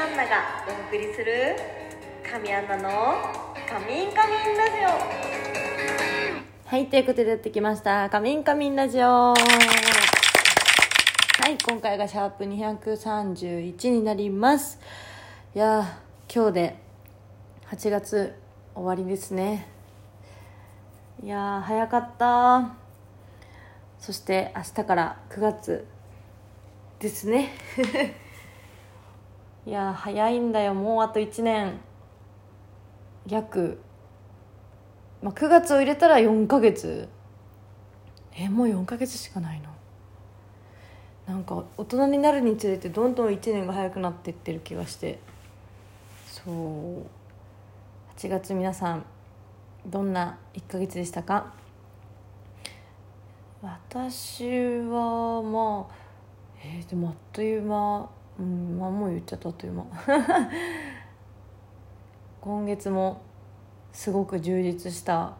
アンナがお送りする神アンナのカミンカミンラジオ。はいということでやってきました。カミンカミンラジオ。はい今回がシャープ231になります。いや今日で8月終わりですね。いや早かった。そして明日から9月ですね。いや早いんだよ。もうあと1年。約、まあ、9月を入れたら4ヶ月。えもう4ヶ月しかないの？なんか大人になるにつれてどんどん1年が早くなっていってる気がして。そう。8月皆さんどんな1ヶ月でしたか？私はまあえー、でもあっという間。うんまあもう言っちゃったあっという間。今月もすごく充実した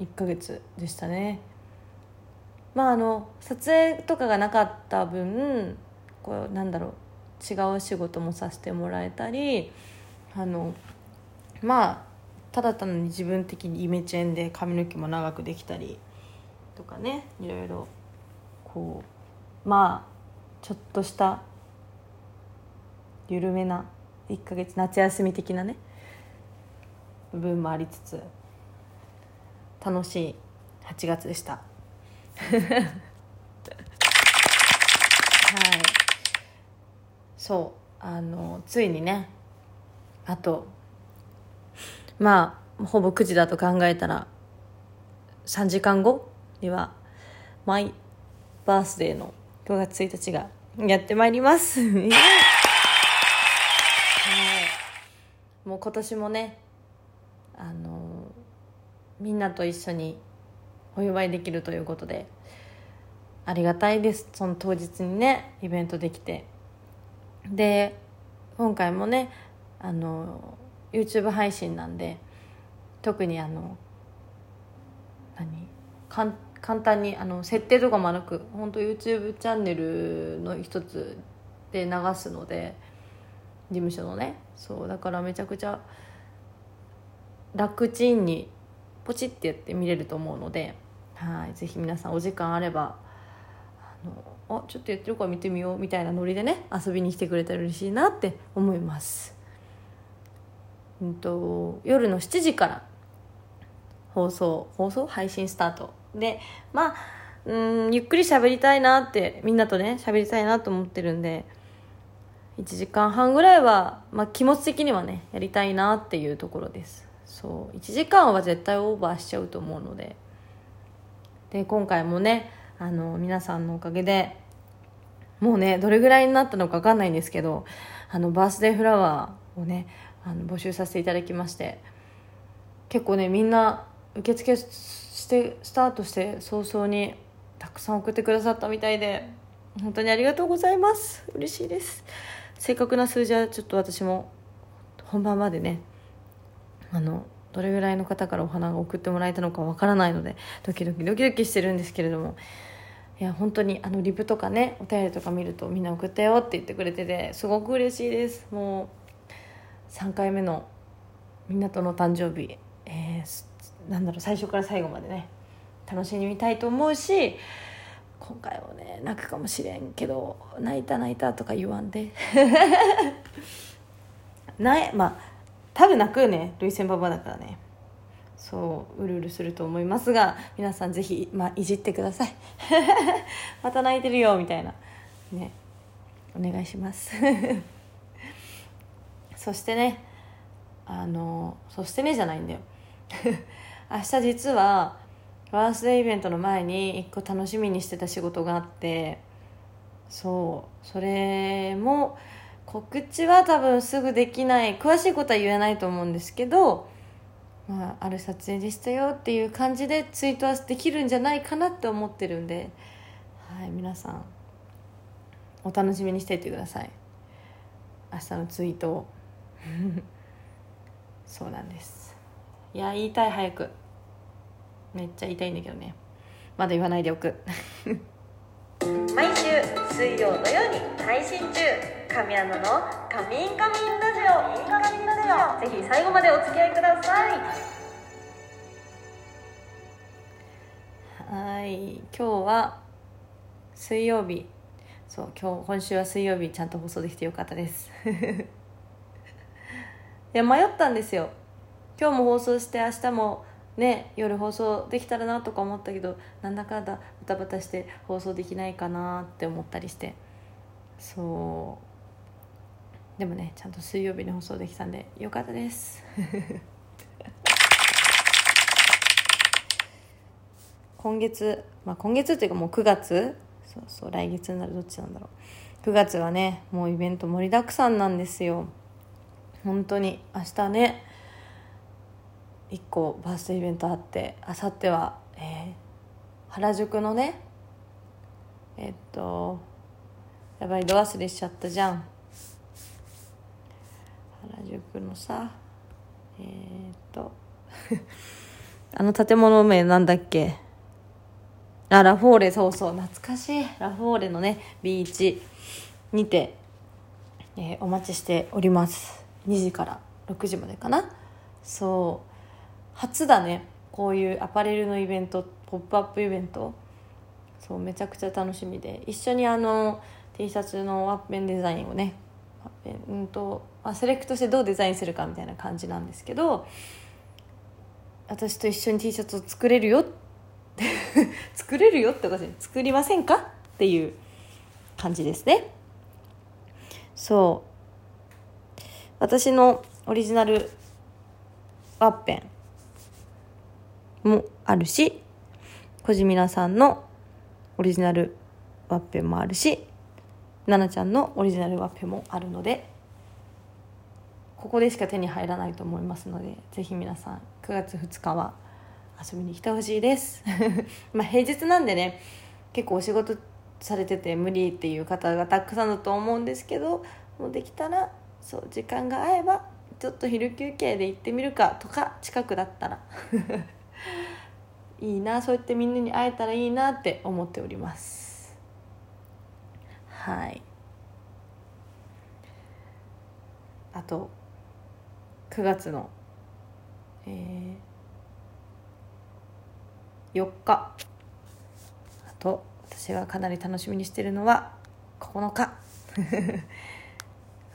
1ヶ月でしたね。まああの撮影とかがなかった分こうなんだろう違う仕事もさせてもらえたりあのまあただ単に自分的にイメチェンで髪の毛も長くできたりとかねいろいろこうまあちょっとした緩めな1ヶ月夏休み的なね部分もありつつ楽しい8月でした。はい。そうあのついにねあとまあほぼ9時だと考えたら3時間後にはマイバースデーの5月1日がやってまいります はいもう今年もねあのみんなと一緒にお祝いできるということでありがたいです。その当日にねイベントできて。で今回もねあの YouTube 配信なんで特にあの何？簡単にあの設定とかもなく本当 YouTube チャンネルの一つで流すので事務所のねそうだからめちゃくちゃ楽ちんにポチってやって見れると思うのではいぜひ皆さんお時間あればあのあちょっとやってるから見てみようみたいなノリでね遊びに来てくれたら嬉しいなって思います。うんと夜の7時から放送放送？配信スタートでまあうんゆっくり喋りたいなってみんなとね喋りたいなと思ってるんで1時間半ぐらいは、まあ、気持ち的にはねやりたいなっていうところです。そう。1時間は絶対オーバーしちゃうと思うので。で今回もねあの皆さんのおかげでもうねどれぐらいになったのか分かんないんですけどあのバースデーフラワーをねあの募集させていただきまして結構ねみんな受付してスタートして早々にたくさん送ってくださったみたいで本当にありがとうございます。嬉しいです。正確な数字はちょっと私も本番までねあのどれぐらいの方からお花が送ってもらえたのかわからないのでドキドキドキドキしてるんですけれどもいや本当にあのリプとかねお便りとか見るとみんな送ったよって言ってくれててすごく嬉しいです。もう3回目のみんなとの誕生日、えー、なんだろう最初から最後までね楽しみたいと思うし今回もね泣くかもしれんけど泣いた泣いたとか言わんで。ないまあ多分泣くよね涙腺ババだからね。そううるうるすると思いますが皆さんぜひ、まあ、いじってください。また泣いてるよみたいな。ねお願いします。そしてねあのそしてねじゃないんだよ。明日実はバースデーイベントの前に一個楽しみにしてた仕事があってそうそれも告知は多分すぐできない詳しいことは言えないと思うんですけど、まあ、ある撮影でしたよっていう感じでツイートはできるんじゃないかなって思ってるんで、はい、皆さんお楽しみにしていてください。明日のツイートを。そうなんです。いや言いたい早く。めっちゃ言いたいんだけどね。まだ言わないでおく。毎週水曜土曜に配信中。神アナの「カミンカミンラジオ」インカミンラジオ。ぜひ最後までお付き合いください。はい。今日は水曜日。そう今日今週は水曜日ちゃんと放送できてよかったです。いや迷ったんですよ。今日も放送して明日もね夜放送できたらなとか思ったけどなんだかんだバタバタして放送できないかなって思ったりして。そう。でもねちゃんと水曜日に放送できたんでよかったです。今月、まあ、今月っていうかもう9月？そうそう来月になる。どっちなんだろう。9月はねもうイベント盛りだくさんなんですよ。本当に。明日ね1個バースデーイベントあってあさっては、えー、原宿のねえっとやばい度忘れしちゃったじゃん。原宿のさえー、っと あの建物名なんだっけ？あラフォーレそうそう懐かしい。ラフォーレのねビーチにて、えー、お待ちしております。2時から6時までかな？そう。初だね。こういうアパレルのイベントポップアップイベント。そうめちゃくちゃ楽しみで。一緒にあの T シャツのワッペンデザインをねワッペン、うんとあセレクトしてどうデザインするかみたいな感じなんですけど私と一緒に T シャツを作れるよ。作れるよっておかしい。作りませんかっていう感じですね。そう。私のオリジナルワッペン。もあるし小島皆さんのオリジナルワッペンもあるし奈々ちゃんのオリジナルワッペンもあるのでここでしか手に入らないと思いますのでぜひ皆さん9月2日は遊びに来てほしいです。まあ平日なんでね結構お仕事されてて無理っていう方がたくさんだと思うんですけどもうできたらそう時間が合えばちょっと昼休憩で行ってみるかとか近くだったら。いいなそうやってみんなに会えたらいいなって思っております。はい。あと9月のえー4日。あと私がかなり楽しみにしてるのは9日。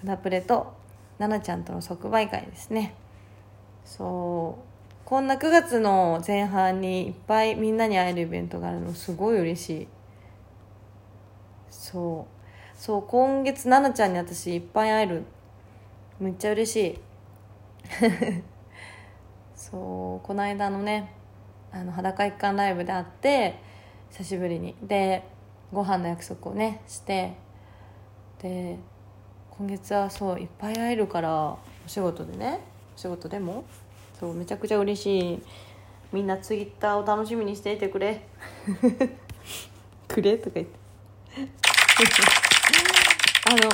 船プレと奈々ちゃんとの即売会ですね。そう。こんな9月の前半にいっぱいみんなに会えるイベントがあるのすごい嬉しい。そう。そう今月奈々ちゃんに私いっぱい会える。めっちゃ嬉しい。そうこの間のねあの裸一貫ライブで会って久しぶりに。でご飯の約束をねして。で今月はそういっぱい会えるからお仕事でね。お仕事でも。そうめちゃくちゃ嬉しい。みんなツイッターを楽しみにしていてくれ。くれ？とか言って。あの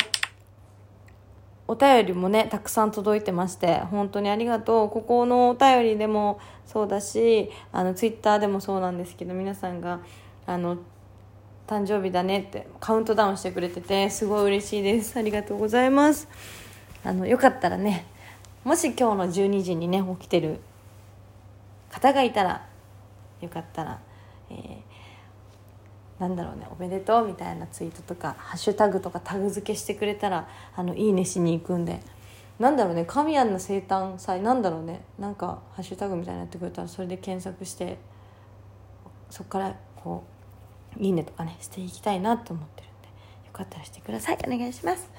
お便りもねたくさん届いてまして本当にありがとう。ここのお便りでもそうだしあのツイッターでもそうなんですけど皆さんがあの誕生日だねってカウントダウンしてくれててすごい嬉しいです。ありがとうございます。あのよかったらねもし今日の12時にね起きてる方がいたらよかったら、えー、なんだろうねおめでとうみたいなツイートとかハッシュタグとかタグ付けしてくれたらあのいいねしに行くんで。なんだろうね神谷の生誕祭なんだろうね。なんかハッシュタグみたいになってくれたらそれで検索してそこからこういいねとかねしていきたいなと思ってるんで。よかったらしてくださいお願いします。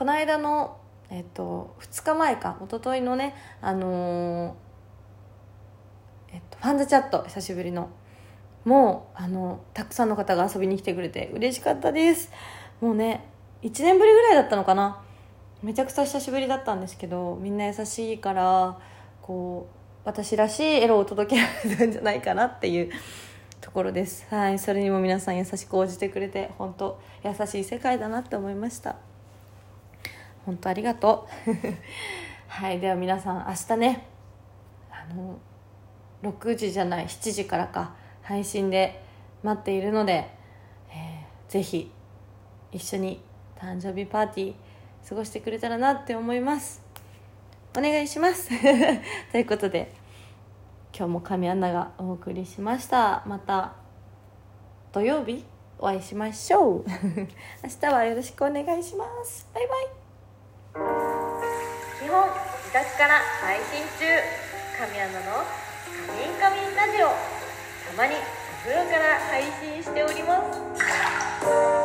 この間のえっと2日前か一昨日のねあのー、えっとファンズチャット久しぶりの。もうあのたくさんの方が遊びに来てくれて嬉しかったです。もうね1年ぶりぐらいだったのかな。めちゃくちゃ久しぶりだったんですけどみんな優しいからこう私らしいエロを届けられたんじゃないかなっていう。ところです。はい。それにも皆さん優しく応じてくれて本当優しい世界だなって思いました。本当ありがとう。はいでは皆さん明日ねあの6時じゃない7時からか配信で待っているので、えー、ぜひ一緒に誕生日パーティー過ごしてくれたらなって思います。お願いします。ということで今日も神アナがお送りしました。また土曜日お会いしましょう。明日はよろしくお願いします。バイバイ。本自宅から配信中。神アナの「カミンカミンラジオ」たまにお風呂から配信しております。